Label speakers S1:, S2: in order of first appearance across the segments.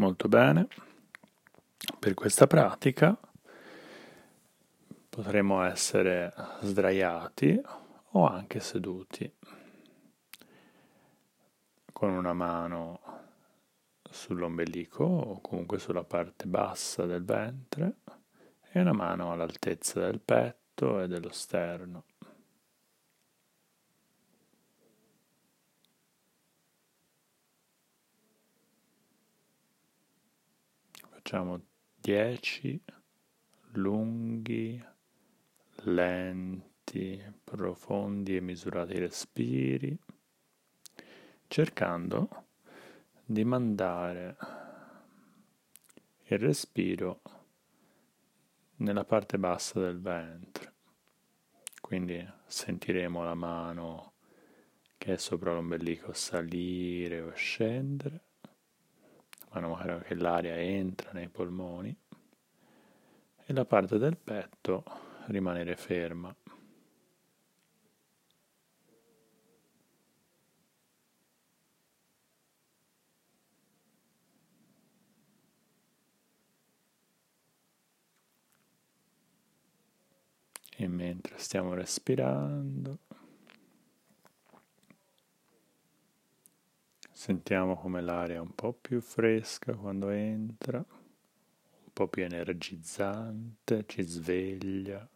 S1: Molto bene. Per questa pratica potremo essere sdraiati o anche seduti con una mano sull'ombelico o comunque sulla parte bassa del ventre e una mano all'altezza del petto e dello sterno. Facciamo 10 lunghi, lenti, profondi e misurati respiri, cercando di mandare il respiro nella parte bassa del ventre. Quindi sentiremo la mano che è sopra l'ombelico salire o scendere mano a mano che l'aria entra nei polmoni e la parte del petto rimanere ferma. E mentre stiamo respirando, Sentiamo come l'aria è un po' più fresca quando entra, un po' più energizzante, ci sveglia.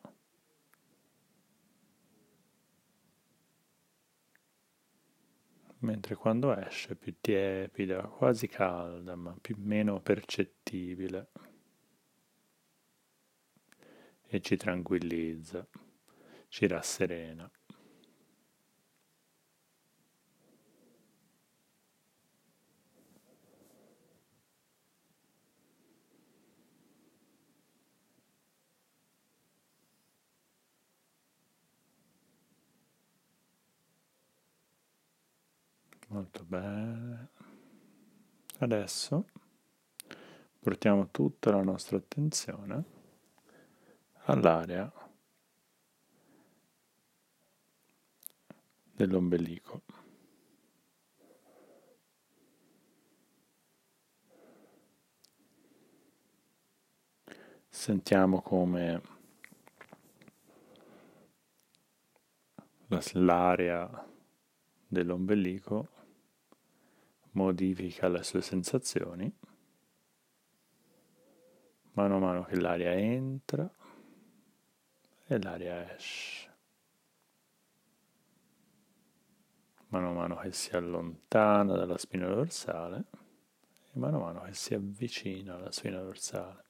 S1: Mentre quando esce più tiepida, quasi calda, ma più meno percettibile. E ci tranquillizza, ci rasserena. Molto bene. Adesso portiamo tutta la nostra attenzione all'area dell'ombelico. Sentiamo come l'area dell'ombelico modifica le sue sensazioni mano a mano che l'aria entra e l'aria esce. Mano a mano che si allontana dalla spina dorsale e mano a mano che si avvicina alla spina dorsale.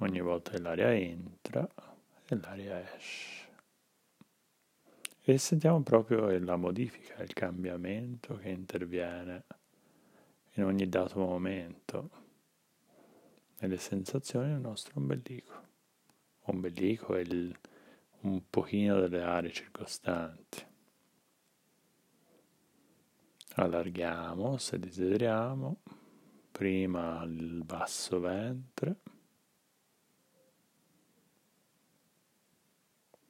S1: Ogni volta che l'aria entra e l'aria esce. E sentiamo proprio la modifica, il cambiamento che interviene in ogni dato momento nelle sensazioni del nostro ombelico. Ombelico il, un pochino delle aree circostanti. Allarghiamo se desideriamo, prima il basso ventre,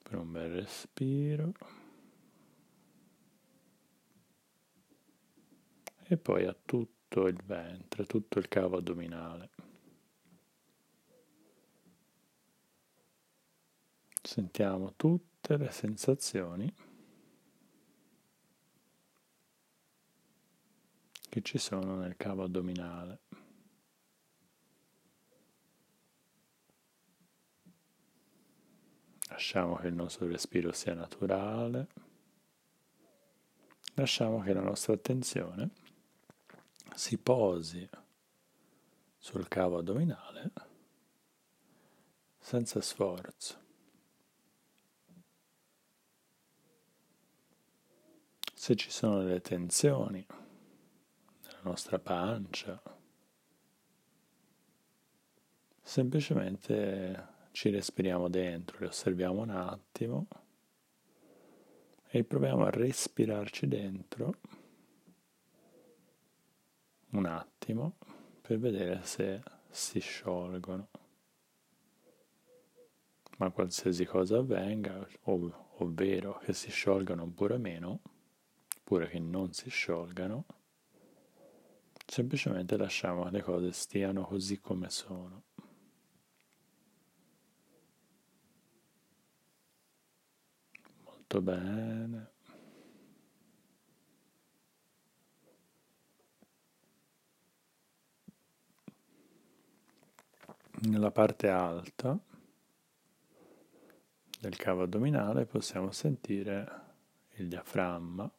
S1: per un bel respiro. E poi a tutto il ventre, tutto il cavo addominale. Sentiamo tutte le sensazioni che ci sono nel cavo addominale. Lasciamo che il nostro respiro sia naturale. Lasciamo che la nostra attenzione si posi sul cavo addominale senza sforzo. Se ci sono delle tensioni nella nostra pancia, semplicemente ci respiriamo dentro, le osserviamo un attimo e proviamo a respirarci dentro un attimo per vedere se si sciolgono. Ma qualsiasi cosa avvenga, ov- ovvero che si sciolgano oppure meno, oppure che non si sciolgano, semplicemente lasciamo che le cose stiano così come sono. Molto bene. Nella parte alta del cavo addominale possiamo sentire il diaframma,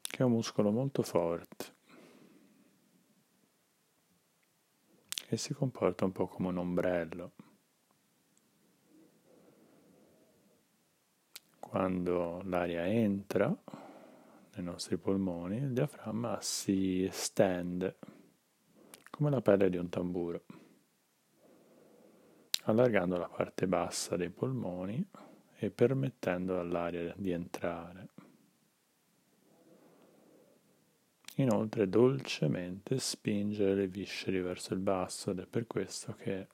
S1: che è un muscolo molto forte, che si comporta un po' come un ombrello. Quando l'aria entra nei nostri polmoni, il diaframma si estende come la pelle di un tamburo, allargando la parte bassa dei polmoni e permettendo all'aria di entrare. Inoltre dolcemente spingere le viscere verso il basso ed è per questo che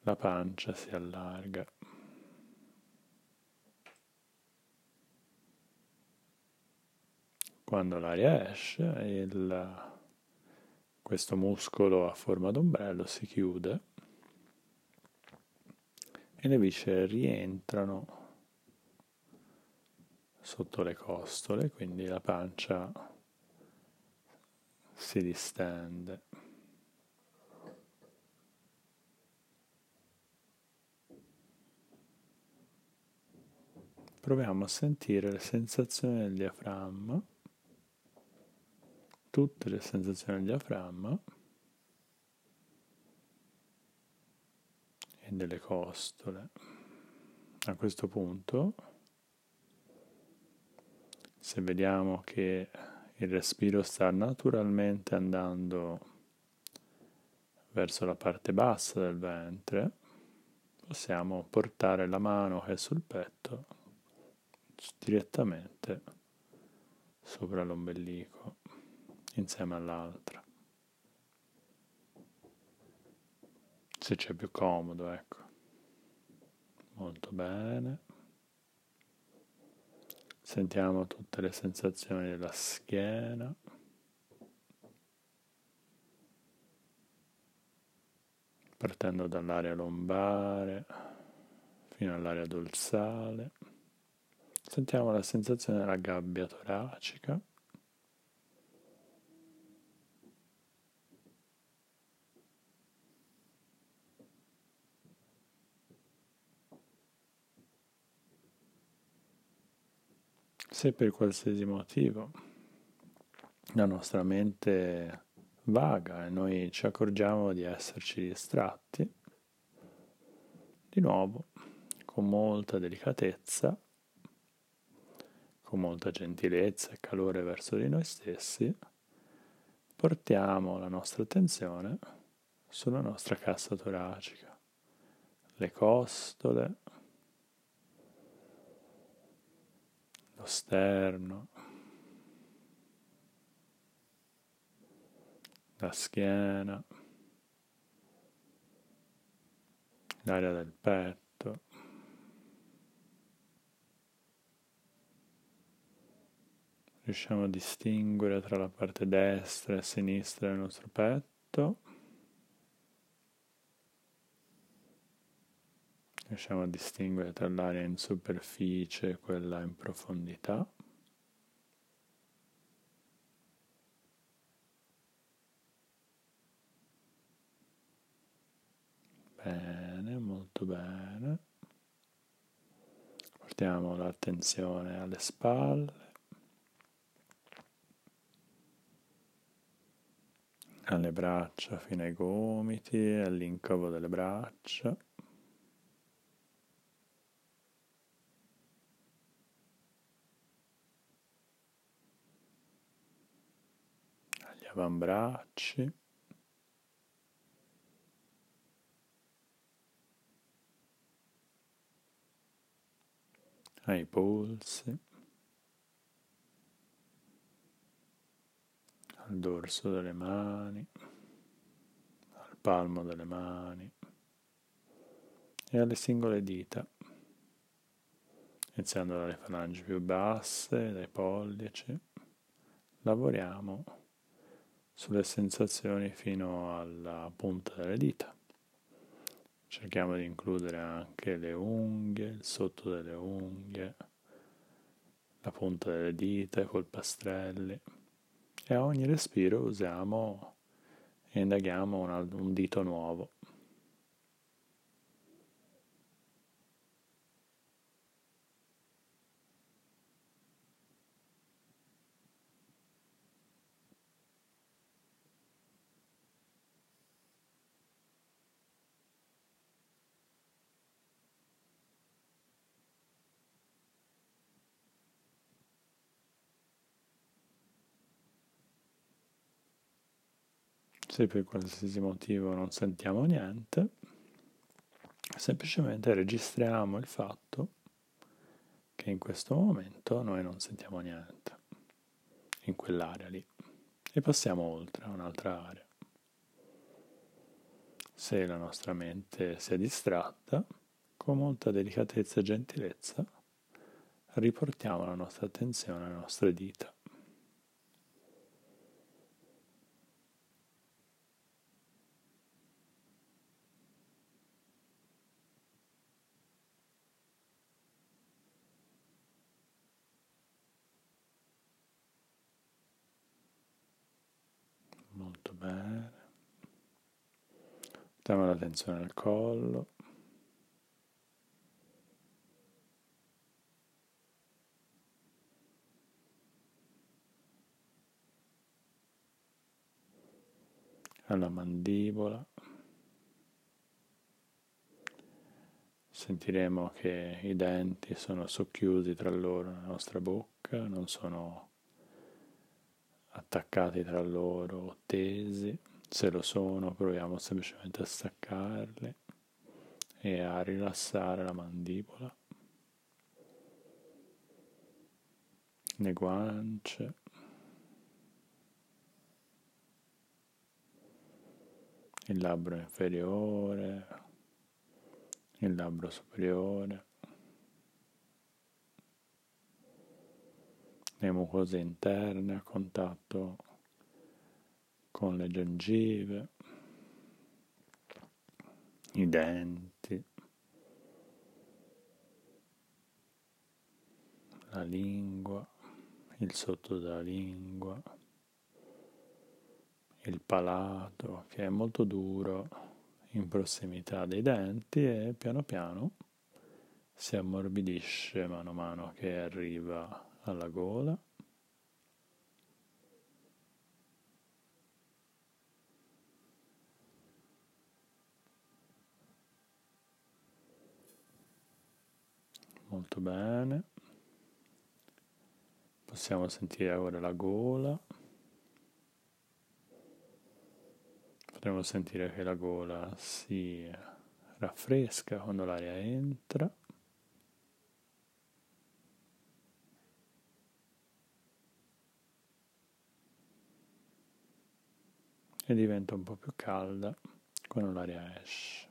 S1: la pancia si allarga. Quando l'aria esce, il questo muscolo a forma d'ombrello si chiude e le viscere rientrano sotto le costole, quindi la pancia si distende. Proviamo a sentire le sensazioni del diaframma tutte le sensazioni del diaframma e delle costole. A questo punto, se vediamo che il respiro sta naturalmente andando verso la parte bassa del ventre, possiamo portare la mano che è sul petto direttamente sopra l'ombelico insieme all'altra. Se c'è più comodo, ecco. Molto bene. Sentiamo tutte le sensazioni della schiena. Partendo dall'area lombare fino all'area dorsale. Sentiamo la sensazione della gabbia toracica. Se per qualsiasi motivo. La nostra mente vaga e noi ci accorgiamo di esserci distratti, di nuovo, con molta delicatezza, con molta gentilezza e calore verso di noi stessi, portiamo la nostra attenzione sulla nostra cassa toracica, le costole, sterno, la schiena, l'area del petto. Riusciamo a distinguere tra la parte destra e sinistra del nostro petto. Riusciamo a distinguere tra l'area in superficie e quella in profondità. Bene, molto bene. Portiamo l'attenzione alle spalle, alle braccia fino ai gomiti, all'incovo delle braccia. Avambracci. ai polsi, al dorso delle mani, al palmo delle mani. E alle singole dita. Iniziando dalle falangi più basse, dai pollici. Lavoriamo sulle sensazioni fino alla punta delle dita. Cerchiamo di includere anche le unghie, il sotto delle unghie, la punta delle dita, i polpastrelli e a ogni respiro usiamo e indaghiamo un, un dito nuovo. Se per qualsiasi motivo non sentiamo niente, semplicemente registriamo il fatto che in questo momento noi non sentiamo niente in quell'area lì e passiamo oltre a un'altra area. Se la nostra mente si è distratta, con molta delicatezza e gentilezza riportiamo la nostra attenzione alle nostre dita. Molto bene. Diamo l'attenzione al collo. alla mandibola. Sentiremo che i denti sono socchiusi tra loro nella nostra bocca, non sono attaccati tra loro o tesi, se lo sono proviamo semplicemente a staccarli e a rilassare la mandibola, le guance, il labbro inferiore, il labbro superiore. le mucose interne a contatto con le gengive, i denti, la lingua, il sotto della lingua, il palato che è molto duro in prossimità dei denti e piano piano si ammorbidisce mano a mano che arriva alla gola. Molto bene. Possiamo sentire ora la gola. Potremmo sentire che la gola si raffresca quando l'aria entra. e diventa un po' più calda quando l'aria esce.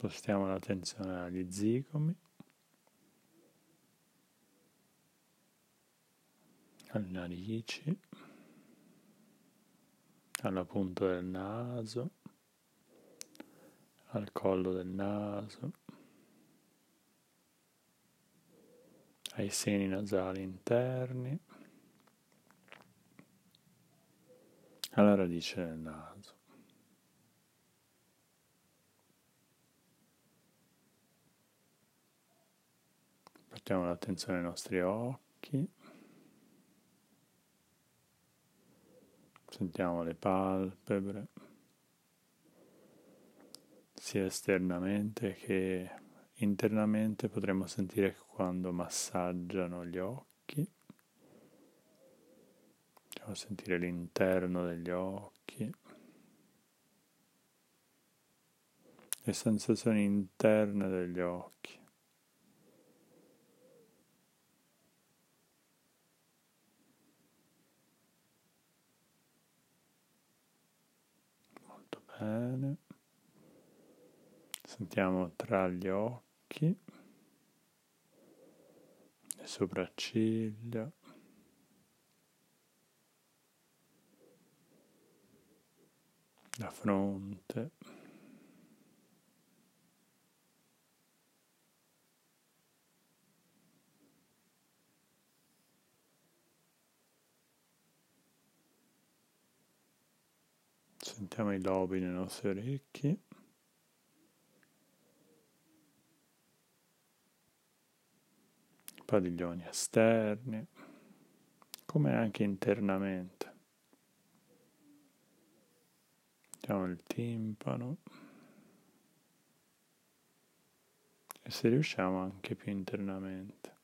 S1: Spostiamo l'attenzione agli zigomi, alle narici, alla punta del naso, al collo del naso. ai seni nasali interni, alla radice del naso. Portiamo l'attenzione ai nostri occhi, sentiamo le palpebre, sia esternamente che internamente. Potremmo sentire quando massaggiano gli occhi, possiamo sentire l'interno degli occhi, le sensazioni interne degli occhi. Bene. Sentiamo tra gli occhi, le sopracciglia. La fronte. Sentiamo i lobi nei nostri orecchi. Padiglioni esterni, come anche internamente. Sentiamo il timpano. E se riusciamo anche più internamente.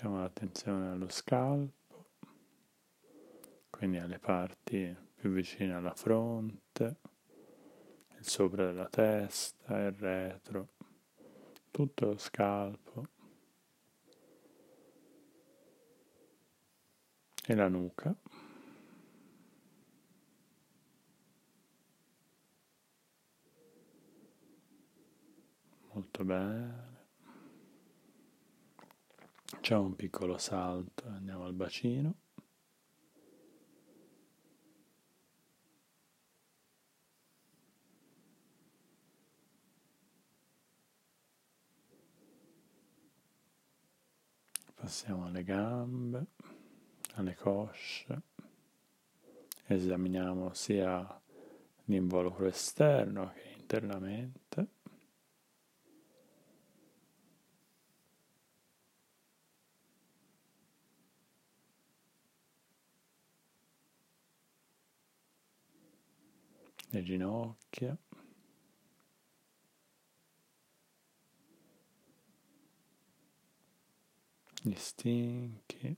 S1: Mettiamo l'attenzione allo scalpo, quindi alle parti più vicine alla fronte, il sopra della testa, il retro, tutto lo scalpo e la nuca. Molto bene. Facciamo un piccolo salto, andiamo al bacino. Passiamo alle gambe, alle cosce, esaminiamo sia l'involucro esterno che internamente. Le ginocchia, gli stinchi,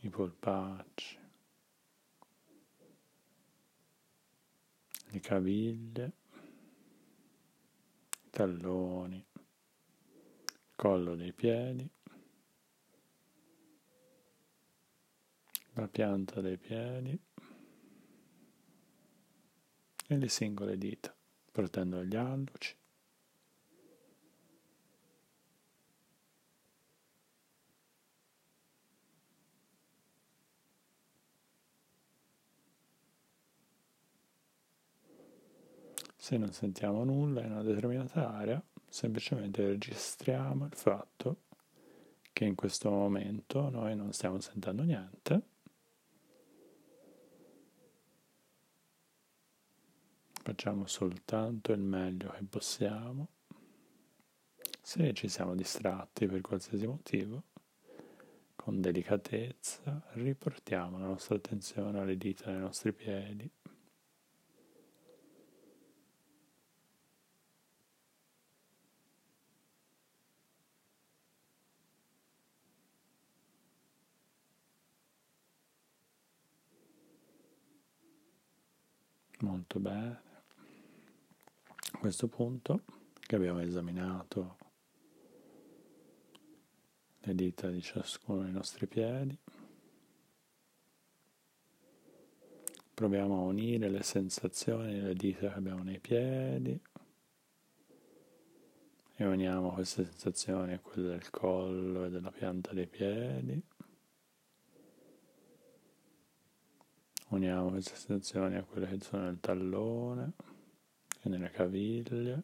S1: i polpacci, le caviglie, i talloni, il collo dei piedi, la pianta dei piedi e le singole dita, partendo dagli alluci. Se non sentiamo nulla in una determinata area, semplicemente registriamo il fatto che in questo momento noi non stiamo sentendo niente Facciamo soltanto il meglio che possiamo. Se ci siamo distratti per qualsiasi motivo, con delicatezza riportiamo la nostra attenzione alle dita dei nostri piedi. Molto bene questo punto che abbiamo esaminato le dita di ciascuno dei nostri piedi. Proviamo a unire le sensazioni delle dita che abbiamo nei piedi e uniamo queste sensazioni a quelle del collo e della pianta dei piedi. Uniamo queste sensazioni a quelle che sono del tallone nelle caviglie.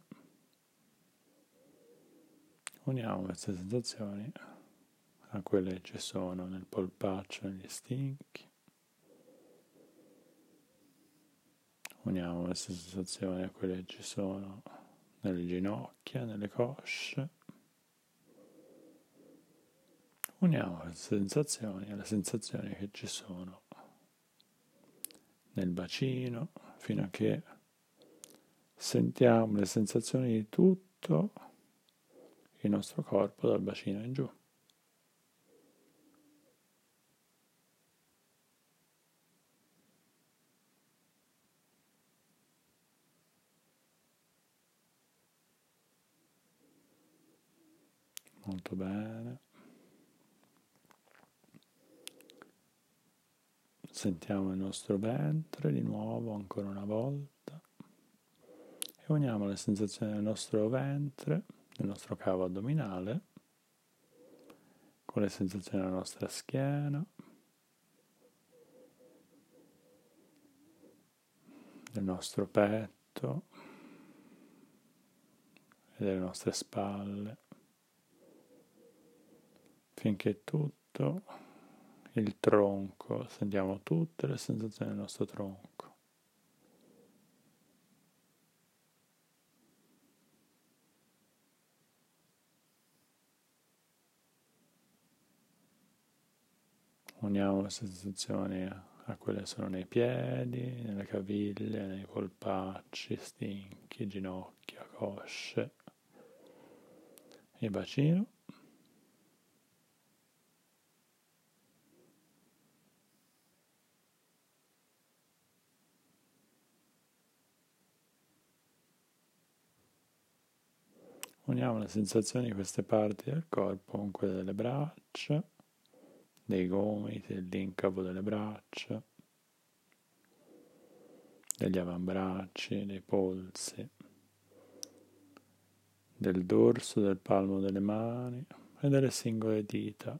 S1: Uniamo queste sensazioni a quelle che ci sono nel polpaccio negli stinchi. Uniamo queste sensazioni a quelle che ci sono nelle ginocchia, nelle cosce. Uniamo queste sensazioni alle sensazioni che ci sono nel bacino fino a che sentiamo le sensazioni di tutto il nostro corpo dal bacino in giù. Molto bene. Sentiamo il nostro ventre di nuovo ancora una volta e uniamo le sensazioni del nostro ventre, del nostro cavo addominale, con le sensazioni della nostra schiena, del nostro petto e delle nostre spalle, finché tutto il tronco, sentiamo tutte le sensazioni del nostro tronco. Uniamo le sensazioni a quelle sono nei piedi, nelle caviglie, nei polpacci, stinchi, ginocchia, cosce e bacino. Uniamo le sensazioni di queste parti del corpo con quelle delle braccia, dei gomiti, dell'incavo delle braccia, degli avambracci, dei polsi, del dorso, del palmo delle mani e delle singole dita,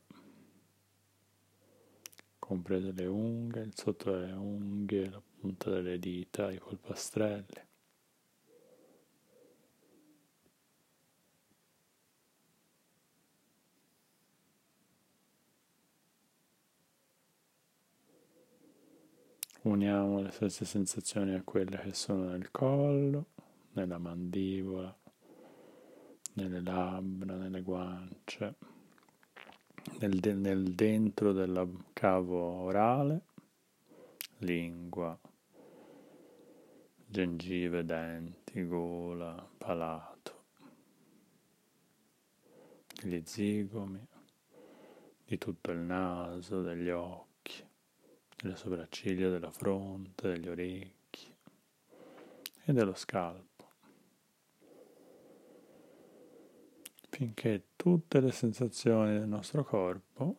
S1: comprese le unghie, il sotto delle unghie, la punta delle dita, i polpastrelli. Uniamo le stesse sensazioni a quelle che sono nel collo, nella mandibola, nelle labbra, nelle guance, nel, de- nel dentro del cavo orale, lingua, gengive, denti, gola, palato, gli zigomi, di tutto il naso, degli occhi delle sopracciglia, della fronte, degli orecchi e dello scalpo. Finché tutte le sensazioni del nostro corpo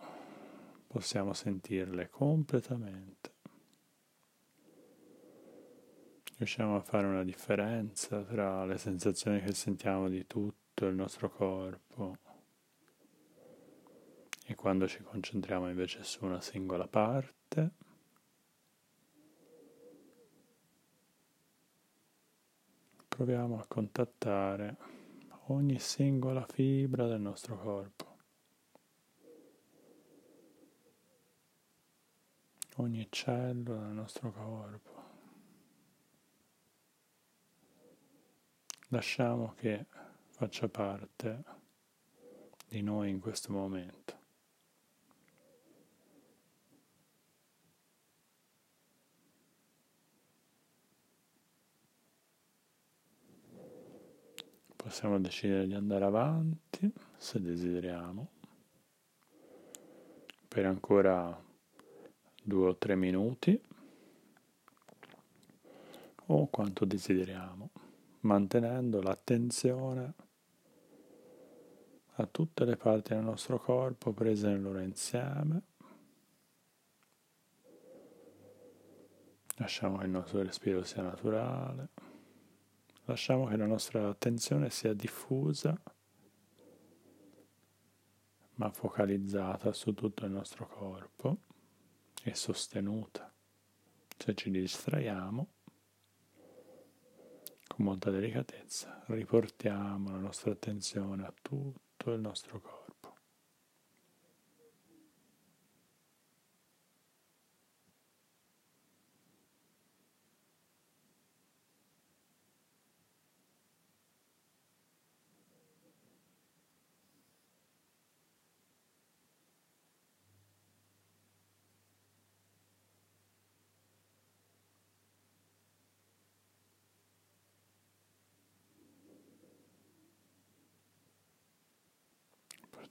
S1: possiamo sentirle completamente. Riusciamo a fare una differenza tra le sensazioni che sentiamo di tutto il nostro corpo e quando ci concentriamo invece su una singola parte. Proviamo a contattare ogni singola fibra del nostro corpo, ogni cellula del nostro corpo. Lasciamo che faccia parte di noi in questo momento. Possiamo decidere di andare avanti se desideriamo per ancora due o tre minuti o quanto desideriamo, mantenendo l'attenzione a tutte le parti del nostro corpo prese nel loro insieme. Lasciamo che il nostro respiro sia naturale. Lasciamo che la nostra attenzione sia diffusa ma focalizzata su tutto il nostro corpo e sostenuta. Se ci distraiamo, con molta delicatezza, riportiamo la nostra attenzione a tutto il nostro corpo.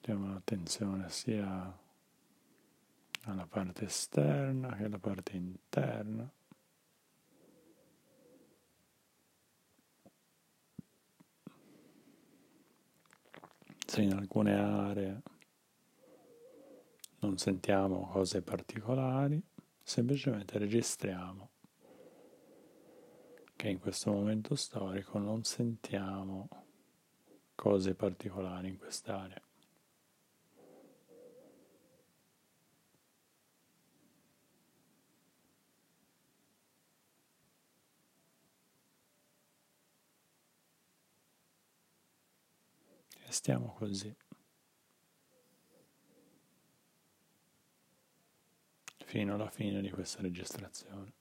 S1: Portiamo l'attenzione sia alla parte esterna che alla parte interna. se in alcune aree non sentiamo cose particolari, semplicemente registriamo che in questo momento storico non sentiamo cose particolari in quest'area. E stiamo così. fino alla fine di questa registrazione.